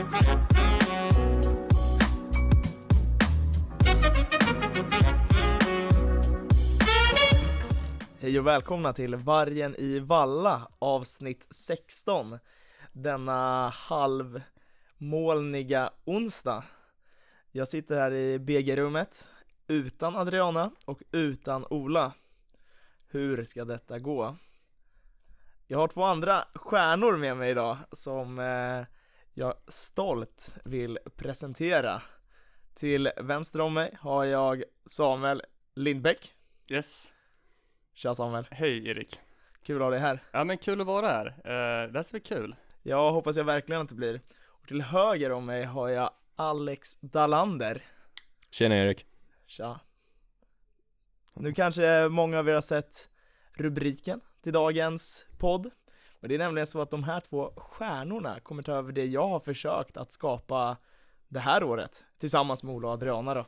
Hej och välkomna till Vargen i Valla avsnitt 16 Denna halvmolniga onsdag Jag sitter här i BG-rummet utan Adriana och utan Ola Hur ska detta gå? Jag har två andra stjärnor med mig idag som eh, jag stolt vill presentera Till vänster om mig har jag Samuel Lindbäck Yes, Tja Samuel, hej Erik. kul att ha dig här Ja men kul att vara här. Uh, det här ska bli kul. Ja, hoppas jag verkligen att det blir. Och till höger om mig har jag Alex Dalander. Tjena Erik. Tja. Nu kanske många av er har sett rubriken till dagens podd. Men det är nämligen så att de här två stjärnorna kommer ta över det jag har försökt att skapa det här året, tillsammans med Ola och Adriana då.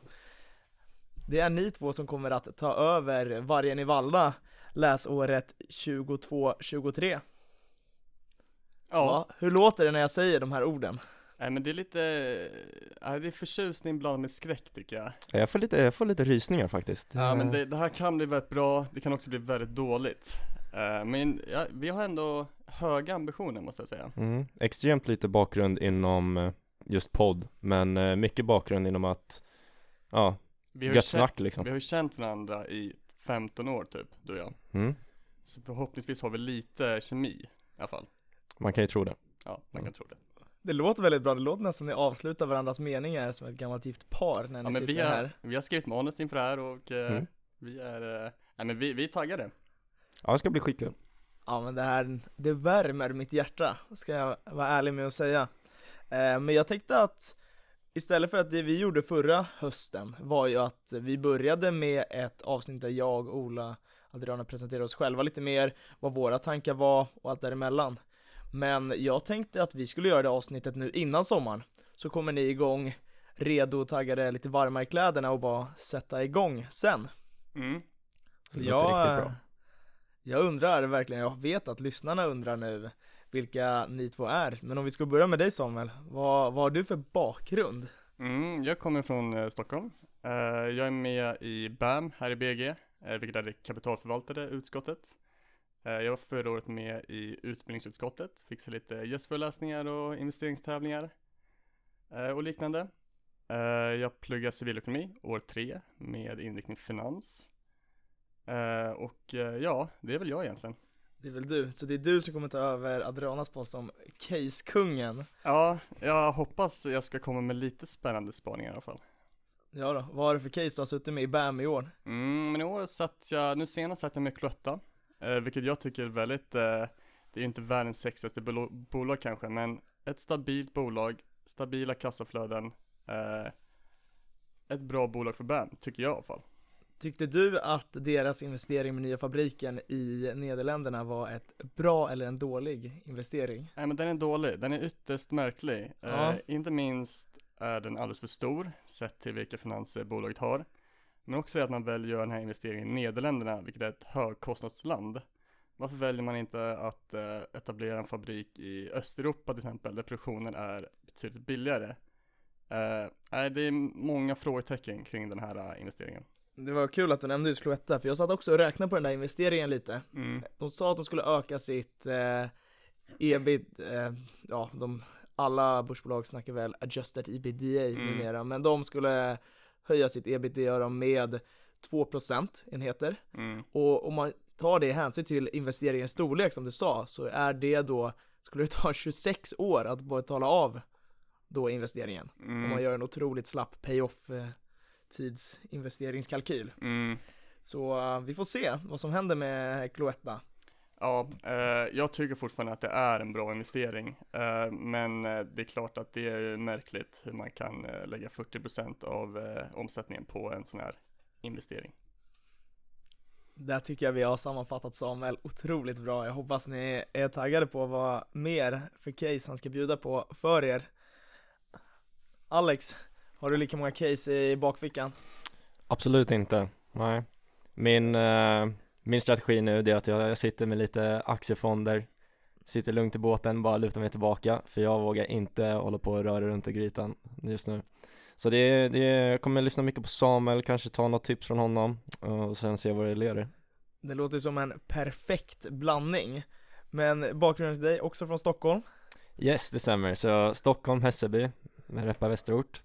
Det är ni två som kommer att ta över Vargen i Valla läsåret 22-23. Ja, Ja, hur låter det när jag säger de här orden? nej men det är lite, uh, det är förtjusning blandat med skräck tycker jag. Jag får lite, jag får lite rysningar faktiskt. Ja men Eh, det, det här kan bli väldigt bra, det kan också bli väldigt dåligt. Eh, men ja, vi har ändå höga ambitioner måste jag säga. Mm, extremt lite bakgrund inom eh, just podd, men eh, mycket bakgrund inom att, ja, Vi har, gött känt, snack liksom. vi har ju känt varandra i 15 år typ, du och jag. Mm, Så förhoppningsvis har vi lite kemi i alla fall. man kan ju tro det. Ja, man kan tro det. Det låter väldigt bra, det låter nästan som ni avslutar varandras meningar som ett gammalt gift par när ni Ja men sitter vi här har, vi har skrivit manus inför det här och Mm. vi är, nej men vi, vi är taggade. Ja, det ska bli skitkul. Ja men det här, det värmer mitt hjärta, ska jag vara ärlig med att säga eh, Men jag tänkte att istället för att det vi gjorde förra hösten var ju att vi började med ett avsnitt där jag, Ola, Adriana presenterade oss själva lite mer, vad våra tankar var och allt däremellan Men jag tänkte att vi skulle göra det avsnittet nu innan sommaren Så kommer ni igång redo och taggade, lite varma i kläderna och bara sätta igång sen Mm. Så det låter riktigt bra. Jag undrar verkligen, jag vet att lyssnarna undrar nu vilka ni två är, men om vi ska börja med dig Samuel, vad, vad har du för bakgrund? Mm, jag kommer från eh, Stockholm. Eh, jag är med i BAM här i BG, eh, vilket är det kapitalförvaltade utskottet. Eh, jag var förra året med i utbildningsutskottet, fixade lite gästföreläsningar och investeringstävlingar eh, och liknande. Eh, jag pluggar civilekonomi år tre med inriktning finans. Eh, och eh, ja, det är väl jag egentligen. Det är väl du, så det är du som kommer ta över Adrianas post som case-kungen Ja, jag hoppas jag ska komma med lite spännande spaningar i alla fall. Ja då, vad har du för case du har suttit med i BAM i år? Mm, men i år satt jag, nu senast satt jag med Cloetta, eh, vilket jag tycker är väldigt, eh, det är ju inte världens sexigaste bolo- bolag kanske, men ett stabilt bolag, stabila kassaflöden, eh, ett bra bolag för BAM, tycker jag i alla fall. Tyckte du att deras investering med nya fabriken i Nederländerna var ett bra eller en dålig investering? Nej men den är dålig, den är ytterst märklig. Ja. Eh, inte minst är den alldeles för stor, sett till vilka finanser bolaget har. Men också att man väljer att göra den här investeringen i Nederländerna, vilket är ett högkostnadsland. Varför väljer man inte att eh, etablera en fabrik i Östeuropa till exempel, där produktionen är betydligt billigare? Eh, det är många frågetecken kring den här eh, investeringen. Det var kul att du nämnde just Cloetta, för jag satt också och räknade på den där investeringen lite Mm. De sa att de skulle öka sitt eh, ebit, eh, ja de, alla börsbolag snackar väl adjusted ebitda Mm. numera, men de skulle höja sitt ebitda med 2 procentenheter Mm. och om man tar det i hänsyn till investeringens storlek som du sa, så är det då, skulle det ta 26 år att betala av då investeringen. Mm. Om man gör en otroligt slapp payoff eh, tidsinvesteringskalkyl. Mm. Så eh, vi får se vad som händer med Cloetta. Ja, eh, jag tycker fortfarande att det är en bra investering, eh, men eh, det är klart att det är märkligt hur man kan eh, lägga 40% av eh, omsättningen på en sån här investering. Där tycker jag vi har sammanfattat Samuel otroligt bra. Jag hoppas ni är taggade på vad mer för case han ska bjuda på för er. Alex, har du lika många case i bakfickan? Absolut inte, nej. Min, eh, min strategi nu är att jag, jag sitter med lite aktiefonder sitter lugnt i båten, bara lutar mig tillbaka för jag vågar inte hålla på och röra runt i grytan just nu. Så det, det, jag kommer lyssna mycket på Samuel, kanske ta något tips från honom och sen se vad det leder. Det låter som en perfekt blandning. Men bakgrunden till dig, också från Stockholm? Yes, det stämmer. Så Stockholm, Hässelby, med Reppa Västerort.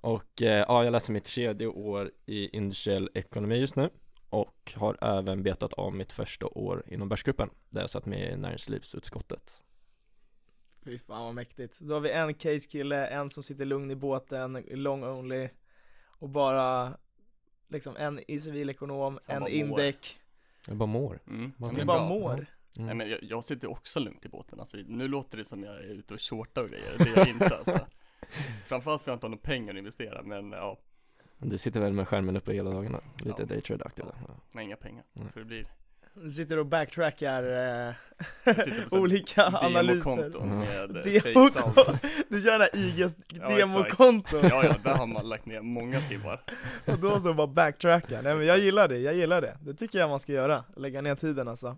Och eh, ja, jag läser mitt tredje år i industriell ekonomi just nu och har även betat av mitt första år inom börsgruppen där jag satt med i näringslivsutskottet. Fy fan vad mäktigt. Då har vi en case-kille, en som sitter lugn i båten, long only och bara liksom en i civilekonom, en indek. Jag bara mår. Mm. Men bara bra. mår. Mm. Nej men jag, jag sitter också lugnt i båten, alltså nu låter det som jag är ute och shortar och grejer, det är jag inte alltså Framförallt för att jag inte har några pengar att investera, men ja, Du sitter väl med skärmen uppe hela dagarna? Lite Ja. daytrade-aktig där. Ja. med inga pengar, Mm. så det blir Du sitter och backtrackar eh, sitter olika analyser. demokonton Mm. med eh, Demo- fake saldo Du kör den här IGs Ja, demokonton Ja ja, där har man lagt ner många timmar och då så bara backtrackar. Nej men jag gillar det, jag gillar det. Det tycker jag man ska göra, lägga ner tiden alltså.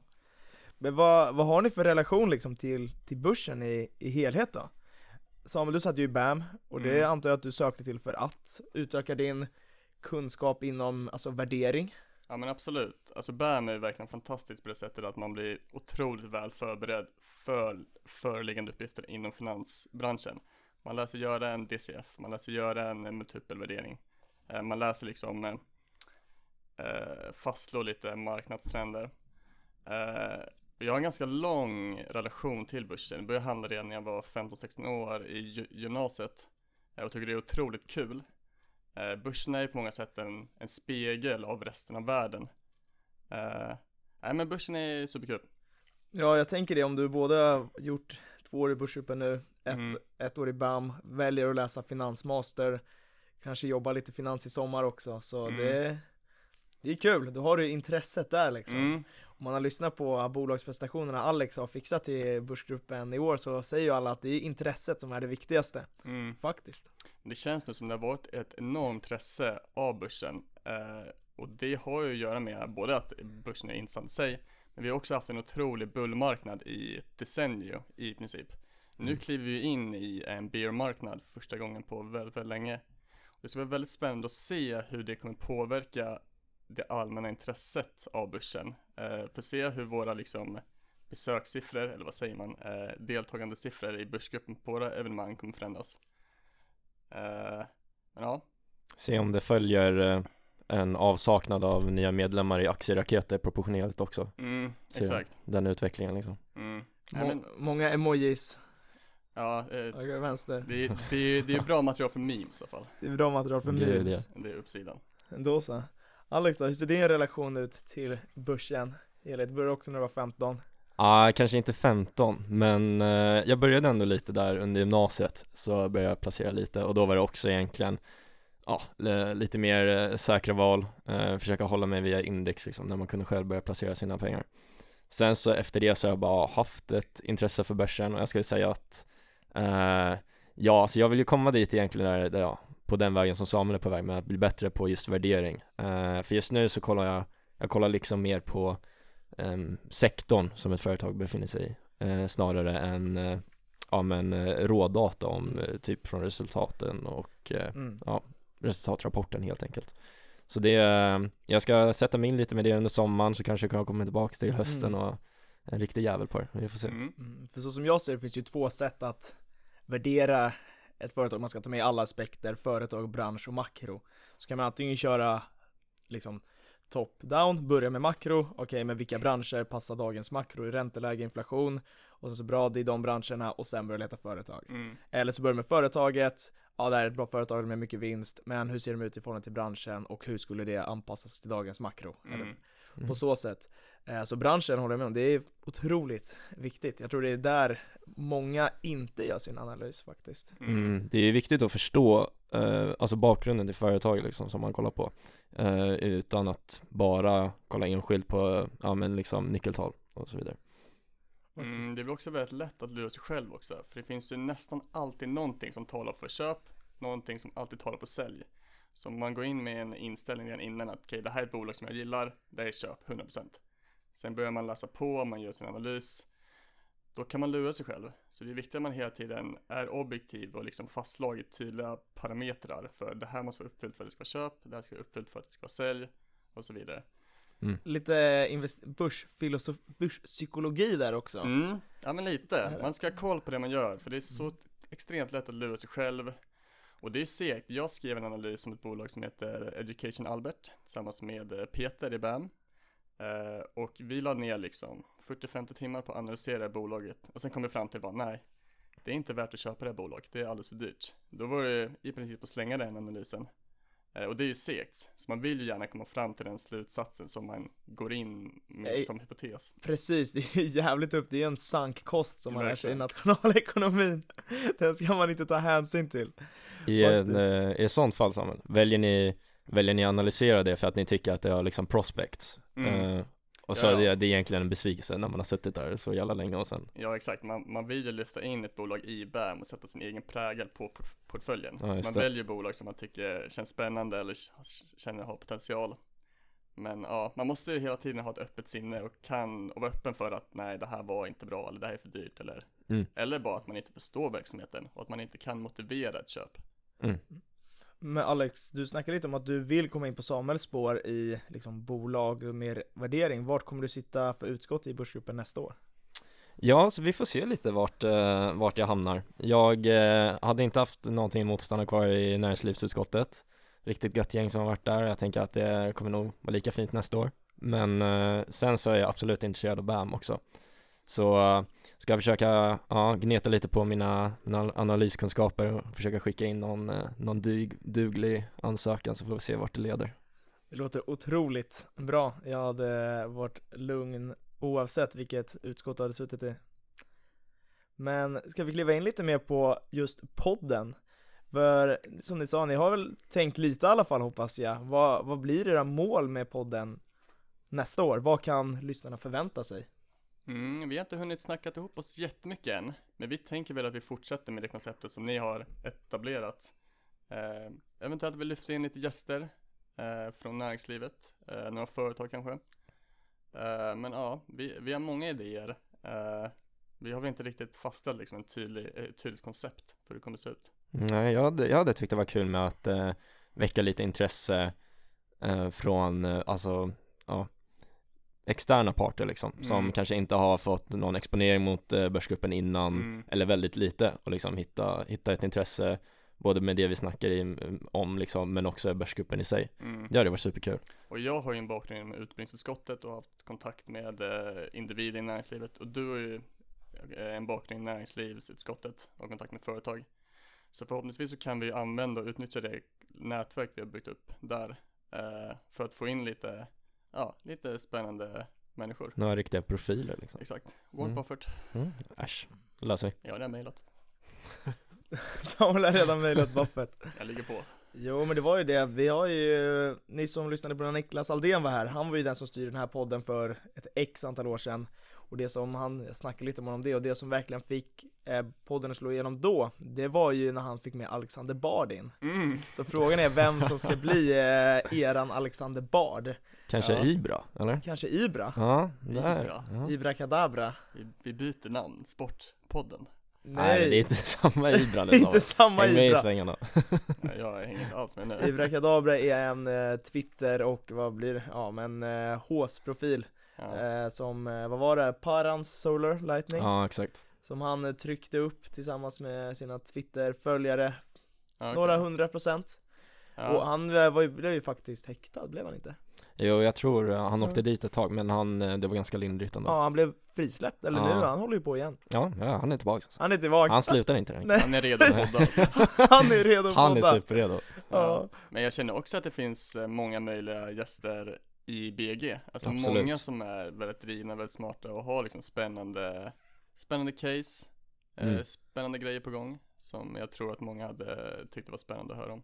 Men vad, vad har ni för relation liksom till, till börsen i, i helhet då? Samuel, du satt ju i BAM och det Mm. antar jag att du sökte till för att utöka din kunskap inom, alltså värdering. Ja men absolut, alltså BAM är verkligen fantastiskt på det sättet att man blir otroligt väl förberedd för föreliggande uppgifter inom finansbranschen. Man lär sig göra en DCF, man lär sig göra en multipelvärdering. Eh, Man lär sig liksom eh, eh, fastslå lite marknadstrender. Jag har en ganska lång relation till börsen. Jag började handla redan när jag var 15-16 år i gy- gymnasiet. Eh, och tycker det är otroligt kul. Eh, börsen är på många sätt en, en spegel av resten av världen. Eh, nej men börsen är superkul. Ja, jag tänker det om du både har gjort två år i Börsgruppen nu, ett, Mm. ett år i BAM, väljer att läsa finansmaster, kanske jobba lite finans i sommar också, så Mm. det, det är kul, då har du intresset där liksom. Mm. Om man har lyssnat på bolagsprestationerna Alex har fixat till Börsgruppen i år så säger ju alla att det är intresset som är det viktigaste, Mm. faktiskt. Det känns nu som det har varit ett enormt intresse av börsen. Eh, och det har ju att göra med både att börsen är intressant i sig, men vi har också haft en otrolig bullmarknad i ett decennium i princip. Nu Mm. kliver vi in i en bear-marknad för första gången på väldigt, väldigt länge. Det ska bli väldigt spännande att se hur det kommer påverka det allmänna intresset av börsen. Eh, för att se hur våra liksom besökssiffror, eller vad säger man, eh, deltagandesiffror i börsgruppen på våra evenemang kommer förändras. Eh, men ja, Se om det följer eh, en avsaknad av nya medlemmar i aktieraketer proportionerligt också. mm, Se exakt. Den utvecklingen liksom. Mm. Nej, men, många emojis, ja, eh, och vänster. det, är- det, det är bra material för memes i alla fall. Det är bra material för Det är memes. Det är uppsidan. Då så. Alex då, hur ser din relation ut till börsen? Det du började också när du var 15. Ja, kanske inte 15, men eh, jag började ändå lite där under gymnasiet, så började jag placera lite och då var det också egentligen Ja, lite mer eh, säkra val, eh, försöka hålla mig via index liksom, när man kunde själv börja placera sina pengar Sen så efter det så har jag bara haft ett intresse för börsen och jag skulle säga att eh, Ja, alltså jag vill ju komma dit egentligen där, där ja, på den vägen som Samuel är på väg med att bli bättre på just värdering eh, För just nu så kollar jag, jag kollar liksom mer på em, sektorn som ett företag befinner sig i eh, snarare än eh, ja, men, eh, rådata om eh, typ från resultaten och eh, Mm. resultatrapporten helt enkelt. Så det, eh, jag ska sätta mig in lite med det under sommaren så kanske jag kan komma tillbaka till hösten Mm. och en riktig jävel på det, vi får se. Mm. Mm, för så som jag ser det finns ju två sätt att värdera ett företag, man ska ta med alla aspekter, företag, bransch och makro. Så kan man antingen köra liksom top-down, börja med makro, okej men vilka branscher passar dagens makro i ränteläge, inflation och sen så bra det i de branscherna och sen börja leta företag. Mm. Eller så börjar med företaget, ja det här är ett bra företag med mycket vinst, men hur ser de ut i förhållande till branschen och hur skulle det anpassas till dagens makro? Eller Mm. Mm. på så sätt. Eh, Så branschen håller jag med om, det är otroligt viktigt. Jag tror det är där många inte gör sin analys faktiskt. Mm, det är viktigt att förstå eh, alltså bakgrunden till företaget liksom som man kollar på eh, utan att bara kolla enskilt på ja men liksom nyckeltal och så vidare. Mm, det blir också väldigt lätt att lura sig själv också, för det finns ju nästan alltid någonting som talar för köp, någonting som alltid talar för sälj. Så om man går in med en inställning redan innan att okej, det här är ett bolag som jag gillar, det är köp 100%. Sen börjar man läsa på, man gör sin analys. då kan man lura sig själv. Så det är viktigt att man hela tiden är objektiv och liksom fastslagit tydliga parametrar för det här måste vara uppfyllt för att det ska vara köp, det här ska vara uppfyllt för att det ska vara sälj och så vidare. Lite invest- börsfilosof- börspsykologi där också. Mm, ja men lite. Man ska ha koll på det man gör för det är så extremt lätt att lura sig själv. Och det är segt. Jag skrev en analys om ett bolag som heter Education Albert tillsammans med eh, Peter i BAM. Eh, och vi la ner liksom 40-50 timmar på att analysera bolaget och sen kom vi fram till bara nej, det är inte värt att köpa det här bolaget, det är alldeles för dyrt. Då var det i princip att slänga den analysen. Eh, och det är ju segt, så man vill ju gärna komma fram till den slutsatsen som man går in med Nej. som hypotes. Precis, det är jävligt tufft. Det är ju en sankkost som man lär sig i nationalekonomin. Den ska man inte ta hänsyn till. I, en, eh, I ett sånt fall Samuel, väljer ni, väljer ni analysera det för att ni tycker att det har liksom prospects? Mm. Eh, och så Ja, är ja. det, det är egentligen en besvikelse när man har suttit där så jävla länge och sen Ja exakt, man, man vill ju lyfta in ett bolag i BAM och sätta sin egen prägel på port- portföljen. Ja, så man det. väljer bolag som man tycker känns spännande eller känner har potential. Men ja, man måste ju hela tiden ha ett öppet sinne och kan och vara öppen för att nej det här var inte bra eller det här är för dyrt eller Mm. Eller bara att man inte förstår verksamheten och att man inte kan motivera ett köp. Men Alex, du snackade lite om att du vill komma in på Samuels spår i liksom bolag och mer värdering. Vart kommer du sitta för utskott i Börsgruppen nästa år? Ja, så vi får se lite vart, eh, vart jag hamnar. Jag eh, hade inte haft någonting emot att stanna kvar i näringslivsutskottet. Riktigt gött gäng som har varit där. Jag tänker att det kommer nog vara lika fint nästa år. Men eh, sen så är jag absolut intresserad av BAM också. Så ska jag försöka ja, gneta lite på mina, mina analyskunskaper och försöka skicka in någon, eh, någon dug, duglig ansökan så får vi se vart det leder. Det låter otroligt bra. Jag hade varit lugn oavsett vilket utskott jag hade suttit i. Men ska vi kliva in lite mer på just podden? För som ni sa, ni har väl tänkt lite i alla fall hoppas jag. Vad, vad blir era mål med podden nästa år? Vad kan lyssnarna förvänta sig? Mm, vi har inte hunnit snacka ihop oss jättemycket än, men vi tänker väl att vi fortsätter med det konceptet som ni har etablerat. Eh, eventuellt vill lyfta in lite gäster eh, från näringslivet, eh, några företag kanske. Eh, men ja, vi, vi har många idéer. Eh, vi har väl inte riktigt fastställt liksom ett tydlig, eh, ett tydligt koncept för hur det kommer se ut. Nej, jag hade, jag hade tyckt det var kul med att eh, väcka lite intresse eh, från, eh, alltså, ja, externa parter liksom, som Mm. kanske inte har fått någon exponering mot eh, börsgruppen innan, Mm. eller väldigt lite, och liksom hitta, hitta ett intresse både med det vi snackar i, om liksom, men också börsgruppen i sig. Mm. Det hade varit superkul. Och jag har ju en bakgrund inom utbildningsutskottet och haft kontakt med eh, individer i näringslivet och du har ju eh, en bakgrund i näringslivsutskottet och kontakt med företag. Så förhoppningsvis så kan vi använda och utnyttja det nätverk vi har byggt upp där eh, för att få in lite, ja, lite spännande människor. Några riktiga profiler liksom. Exakt. Warren Mm. Buffett, Mm. Äsch, det löser vi. ja det har mejlat. Samuel har redan mejlat Buffett. Jag ligger på. Jo men det var ju det, vi har ju, ni som lyssnade på när Niklas Aldén var här, han var ju den som styrde den här podden för ett x antal år sedan Och det som han, jag snackade lite med om det, och det som verkligen fick eh, podden att slå igenom då Det var ju när han fick med Alexander Bard in Mm. Så frågan är vem som ska bli eh, eran Alexander Bard Kanske Ja. Ibra, eller? Kanske Ibra? Ja, där. Ibra. Ja. Ibra Kadabra? Vi, vi byter namn, Sportpodden. Nej, det är inte samma Ibra nu inte samma Häng med i Ibra svängarna. Nej, jag hänger inte alls med nu. Ibra Kadabra är en eh, Twitter och vad blir det? Ja men eh, HS-profil Ja. eh, Som, eh, vad var det? Parans Solar Lightning Ja, exakt. Som han eh, tryckte upp tillsammans med sina Twitter-följare Ja, okej. Några hundra procent Ja. Och han eh, var ju, blev ju faktiskt häktad, blev han inte? Jo, jag tror eh, han åkte dit ett tag, men han, eh, det var ganska lindrigt ändå. Ja han blev frisläppt, eller Ja. nu, han håller ju på igen Ja, ja, han är tillbaka alltså. Han är tillbaka Han slutar inte. Nej. Han är redo att podda alltså. Han är redo att Han är superredo. Ja. Men jag känner också att det finns eh, många möjliga gäster i BG. Alltså Absolut. många som är väldigt drivna, väldigt smarta och har liksom spännande, spännande case, Mm. spännande grejer på gång. Som jag tror att många hade tyckt var spännande att höra om.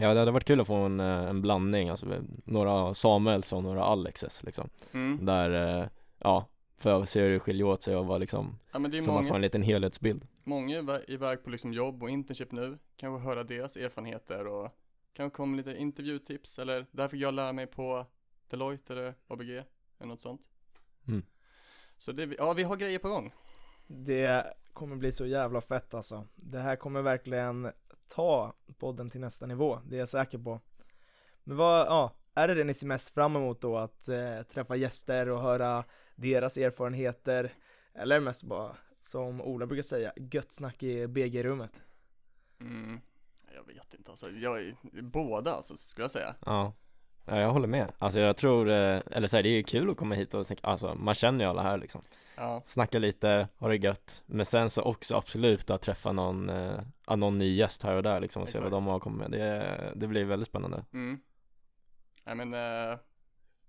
Ja, det hade varit kul att få en, eh, en blandning, alltså några Samuels och några Alexes liksom. Mm. Där, eh, ja, för att se hur det skiljer åt sig och vad liksom, Ja men det är så man får många, en liten helhetsbild. många är iväg- på liksom jobb och internship nu. Kanske höra deras erfarenheter och kanske komma lite intervjutips eller där fick jag lära mig på Deloitte eller ABG eller något sånt. Mm. Så det, ja vi har grejer på gång. Det kommer bli så jävla fett alltså. Det här kommer verkligen ta podden till nästa nivå, det är jag säker på. Men vad, ja, är det det ni ser mest fram emot då? Att eh, träffa gäster och höra deras erfarenheter? Eller mest bara, som Ola brukar säga, gött snack i BG-rummet? Mm. Jag vet inte alltså, jag är båda alltså, skulle jag säga. Ja. Ja, jag håller med. Alltså jag tror, eh, eller så här, det är ju kul att komma hit och snacka, alltså man känner ju alla här liksom. Ja, Snacka lite, ha det gött. Men sen så också absolut att träffa någon, ja, någon ny gäst här och där liksom och se vad Exakt. de har kommit med. Det, det blir väldigt spännande. mm. Nej men, eh,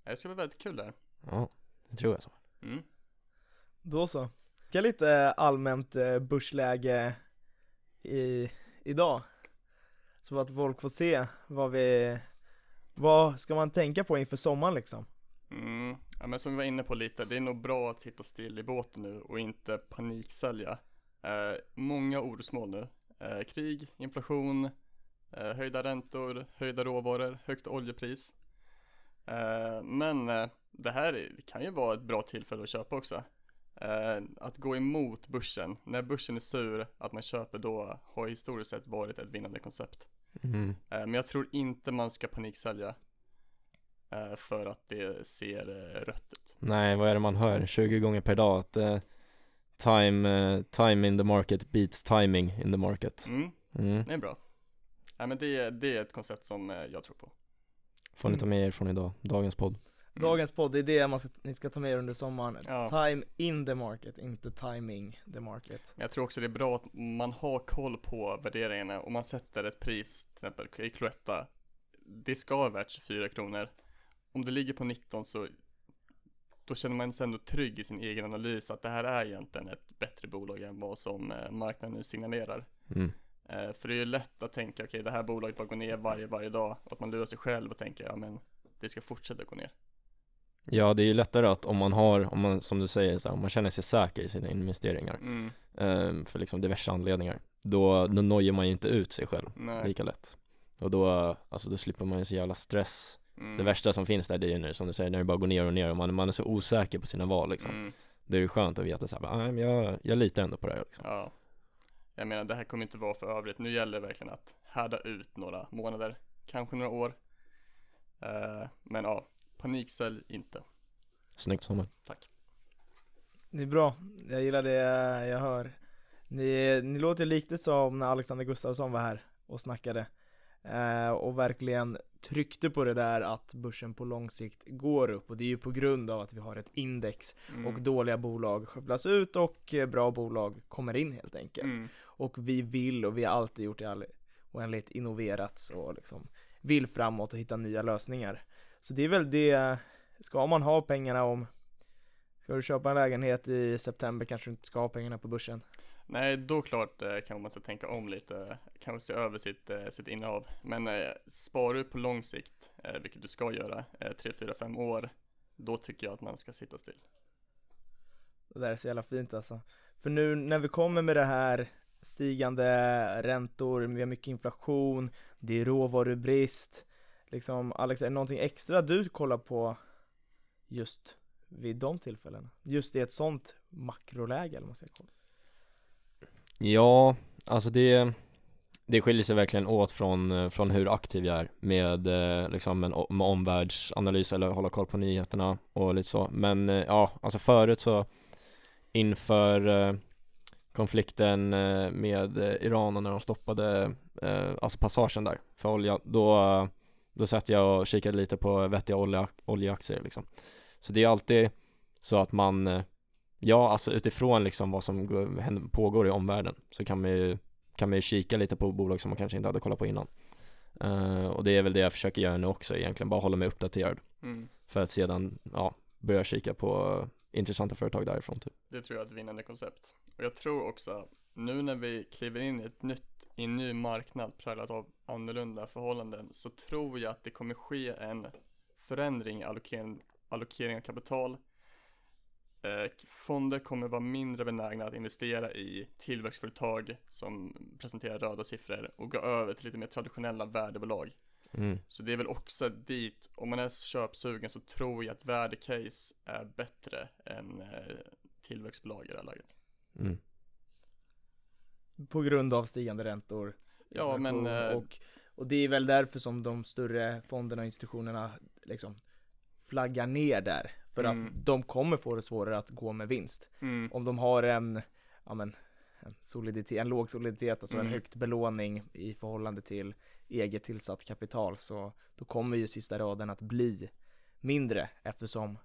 det ska bli väldigt kul där. Ja, det tror jag så. Mm. Då så. Vilka lite allmänt börsläge i, idag. Så att folk får se vad vi, vad ska man tänka på inför sommaren liksom? Mm. Ja men som vi var inne på lite, det är nog bra att sitta still i båten nu och inte paniksälja. Eh, många orosmål nu. Eh, krig, inflation, eh, höjda räntor, höjda råvaror, högt oljepris. Eh, men eh, det här det kan ju vara ett bra tillfälle att köpa också. Eh, att gå emot börsen, när börsen är sur, att man köper då har historiskt sett varit ett vinnande koncept. Mm. Eh, Men jag tror inte man ska paniksälja eh, för att det ser eh, rött ut. Nej, vad är det man hör? 20 gånger per dag att eh, time, eh, time in the market beats timing in the market. Mm, Mm. det är bra. Nej men det, det är ett koncept som jag tror på. Får ni ta med er från idag, dagens podd. Mm. Dagens podd, det är det man ska, ni ska ta med er under sommaren. Ja. Time in the market, inte timing the market. Jag tror också det är bra att man har koll på värderingarna och man sätter ett pris, till exempel i Cloetta. Det ska vara värt 24 kronor. Om det ligger på 19 så då känner man sig ändå trygg i sin egen analys att det här är egentligen ett bättre bolag än vad som eh, marknaden nu signalerar. Mm. Eh, för det är ju lätt att tänka, okej det här bolaget bara går ner varje, varje dag. Och att man lurar sig själv och tänker, ja men det ska fortsätta gå ner. Ja, det är ju lättare att om man har, om man, som du säger, så här, om man känner sig säker i sina investeringar Mm, eh, för liksom diverse anledningar, då, då nojar man ju inte ut sig själv nej. lika lätt. Och då, alltså då slipper man ju så jävla stress. Mm, Det värsta som finns där, det är ju nu som du säger, när det bara går ner och ner och man, man är så osäker på sina val liksom. Mm, Det är ju skönt att veta så här, bara, "Nej, men jag, jag litar ändå på det här liksom. ja. Jag menar, det här kommer inte vara för övrigt. Nu gäller det verkligen att härda ut några månader, kanske några år. Eh, men ja, paniksälj inte. Snyggt Samuel. Tack. Det är bra, jag gillar det jag hör. Ni, ni låter lite som när Alexander Gustafsson var här och snackade. Eh, och verkligen tryckte på det där att börsen på lång sikt går upp och det är ju på grund av att vi har ett index Mm. och dåliga bolag skövlas ut och eh, bra bolag kommer in helt enkelt. Mm, Och vi vill och vi har alltid gjort det all- oändligt innoverat och liksom vill framåt och hitta nya lösningar. Så det är väl det, ska man ha pengarna om Ska du köpa en lägenhet i september kanske du inte ska ha pengarna på börsen. Nej, då klart eh, kan man ska tänka om lite, kanske se över sitt, eh, sitt innehav. Men eh, sparar du på lång sikt, eh, vilket du ska göra, eh, 3, 4, 5 år, då tycker jag att man ska sitta still. Det där är så jävla fint alltså. För nu när vi kommer med det här stigande räntor, vi har mycket inflation, det är råvarubrist. Liksom Alex, är det någonting extra du kollar på just vid de tillfällena? Just i ett sånt makroläge eller vad man ska kolla. Ja, alltså det, det skiljer sig verkligen åt från, eh, från hur aktiv jag är med, eh, liksom en, med omvärldsanalys eller hålla koll på nyheterna och lite så. Men eh, ja, alltså förut så inför eh, konflikten med Iran och när de stoppade eh, alltså passagen där för olja, då, eh, då satt jag och kikade lite på vettiga olja, oljeaktier liksom. Så det är alltid så att man Ja, alltså utifrån liksom vad som går- pågår i omvärlden så kan man ju, kan man ju kika lite på bolag som man kanske inte hade kollat på innan. Eh, och det är väl det jag försöker göra nu också egentligen, bara hålla mig uppdaterad Mm. för att sedan, ja, börja kika på intressanta företag därifrån typ. Det tror jag är ett vinnande koncept. Och jag tror också, nu när vi kliver in i ett nytt, i en ny marknad präglad av annorlunda förhållanden, så tror jag att det kommer ske en förändring i allokering, allokering av kapital. Eh, fonder kommer vara mindre benägna att investera i tillväxtföretag som presenterar röda siffror och gå över till lite mer traditionella värdebolag. Mm. Så det är väl också dit, om man är köpsugen så tror jag att värdecase är bättre än eh, tillväxtbolag i det här läget. Mm. På grund av stigande räntor. Ja, men, inflation eh, och, och det är väl därför som de större fonderna och institutionerna liksom flaggar ner där. För Mm. att de kommer få det svårare att gå med vinst. Mm. Om de har en, ja men, en soliditet, en låg soliditet, alltså en Mm. högt belåning i förhållande till eget tillsatt kapital, så då kommer ju sista raden att bli mindre eftersom,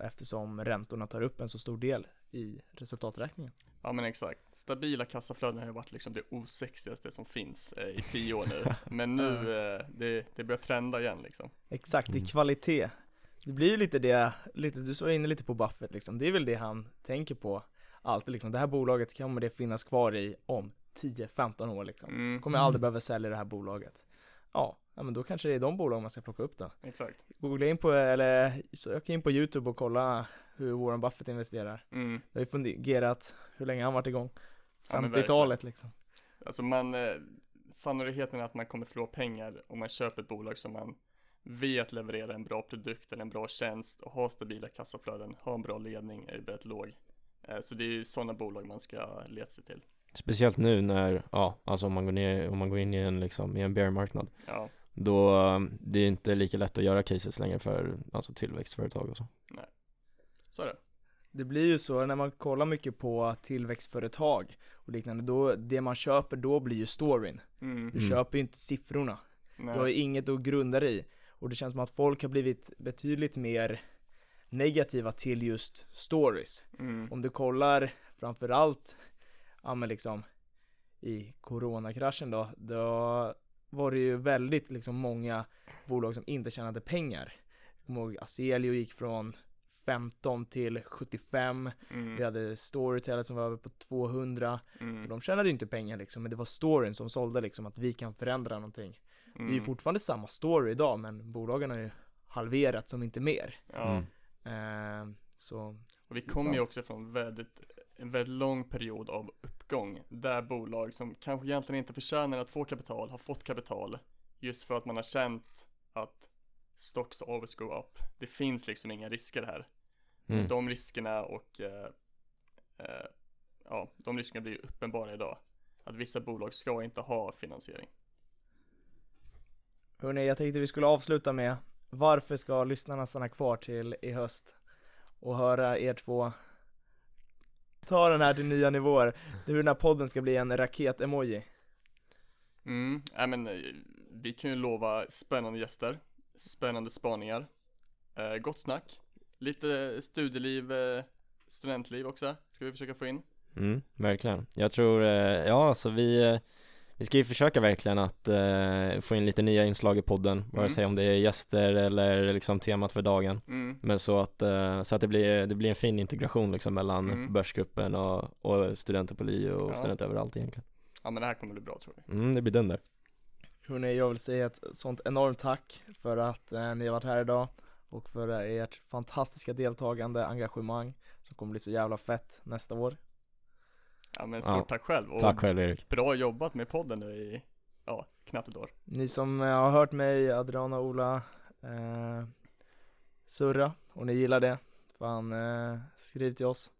eftersom räntorna tar upp en så stor del i resultaträkningen. Ja men exakt. Stabila kassaflöden har ju varit liksom det osexigaste som finns eh, i tio år nu. Men nu, eh, det, det börjar trenda igen liksom. Exakt, i Mm. kvalitet. Det blir ju lite det, lite, du var inne lite på Buffett liksom, det är väl det han tänker på alltid liksom, det här bolaget kommer det finnas kvar i om 10-15 år liksom. Mm, Kommer jag aldrig behöva sälja det här bolaget. Ja, ja men då kanske det är de bolag man ska plocka upp då. exakt. Googla in på, eller sök in på YouTube och kolla hur Warren Buffett investerar. Mm. Jag har ju funderat hur länge han varit igång. Ja, men 50-talet liksom. Alltså man, eh, sannolikheten att man kommer förlora pengar om man köper ett bolag som man vet levererar en bra produkt eller en bra tjänst och har stabila kassaflöden, har en bra ledning är väldigt låg. Eh, Så det är ju sådana bolag man ska leta sig till. Speciellt nu när, ja, alltså om man går ner, om man går in i en liksom, i en bear-marknad Ja, Då, det är inte lika lätt att göra cases längre för, alltså tillväxtföretag och så så är det. Det blir ju så när man kollar mycket på tillväxtföretag och liknande, då, det man köper då blir ju storyn. Mm. Du Mm. köper ju inte siffrorna. Du har ju Nej. inget att grunda dig i. Och det känns som att folk har blivit betydligt mer negativa till just stories. Mm. Om du kollar framförallt, ja men liksom i coronakraschen då, då var det ju väldigt liksom många bolag som inte tjänade pengar. Jag kommer ihåg Aselio gick från 15 till 75, vi Mm. hade Storytel som var över på 200 och Mm. de tjänade ju inte pengar liksom, men det var storyn som sålde liksom att vi kan förändra någonting. Det är ju Mm. fortfarande samma story idag, men bolagen har ju halverat som inte mer. Ja, Mm. Eh, så och vi kommer ju också från väldigt, en väldigt lång period av uppgång där bolag som kanske egentligen inte förtjänar att få kapital har fått kapital just för att man har känt att stocks always go up. Det finns liksom inga risker här. mm. De riskerna och eh, eh, ja, de riskerna blir ju uppenbara idag. Att vissa bolag ska inte ha finansiering. Hörni, jag tänkte vi skulle avsluta med Varför ska lyssnarna stanna kvar till i höst och höra er två ta den här till nya nivåer? Hur den här podden ska bli en raket-emoji. Mm, nej men eh, vi kan ju lova spännande gäster, spännande spaningar, eh, gott snack, lite studieliv, eh, studentliv också, ska vi försöka få in. Mm, verkligen. Jag tror, eh, ja alltså vi, eh, vi ska ju försöka verkligen att eh, få in lite nya inslag i podden, vare Mm. sig om det är gäster eller liksom temat för dagen. Mm, Men så att, eh, så att det blir, det blir en fin integration liksom mellan Mm. börsgruppen och, och studenter på LiU och Ja. studenter överallt egentligen. ja men det här kommer bli bra tror vi. Mm, det blir dunder. Hörni, jag vill säga ett sånt enormt tack för att eh, ni har varit här idag och för ert fantastiska deltagande, engagemang som kommer bli så jävla fett nästa år. Ja men stort Ja. tack själv och Tack själv Erik. bra jobbat med podden nu i, ja, knappt ett år. Ni som eh, har hört mig, Adriana och Ola, eh, surra och ni gillar det, fan eh, skriv till oss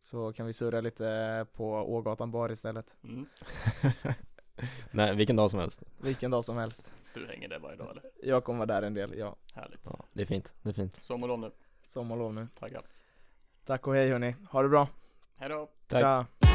så kan vi surra lite på Ågatan bar istället, Mm. Nej, vilken dag som helst. vilken dag som helst. Du hänger där varje dag eller? Jag kommer vara där en del, ja. Härligt. Ja, det är fint, det är fint. Sommarlov nu, Sommarlov nu. tackar. Tack och hej hörni, ha det bra. Hejdå! Tack. Tja.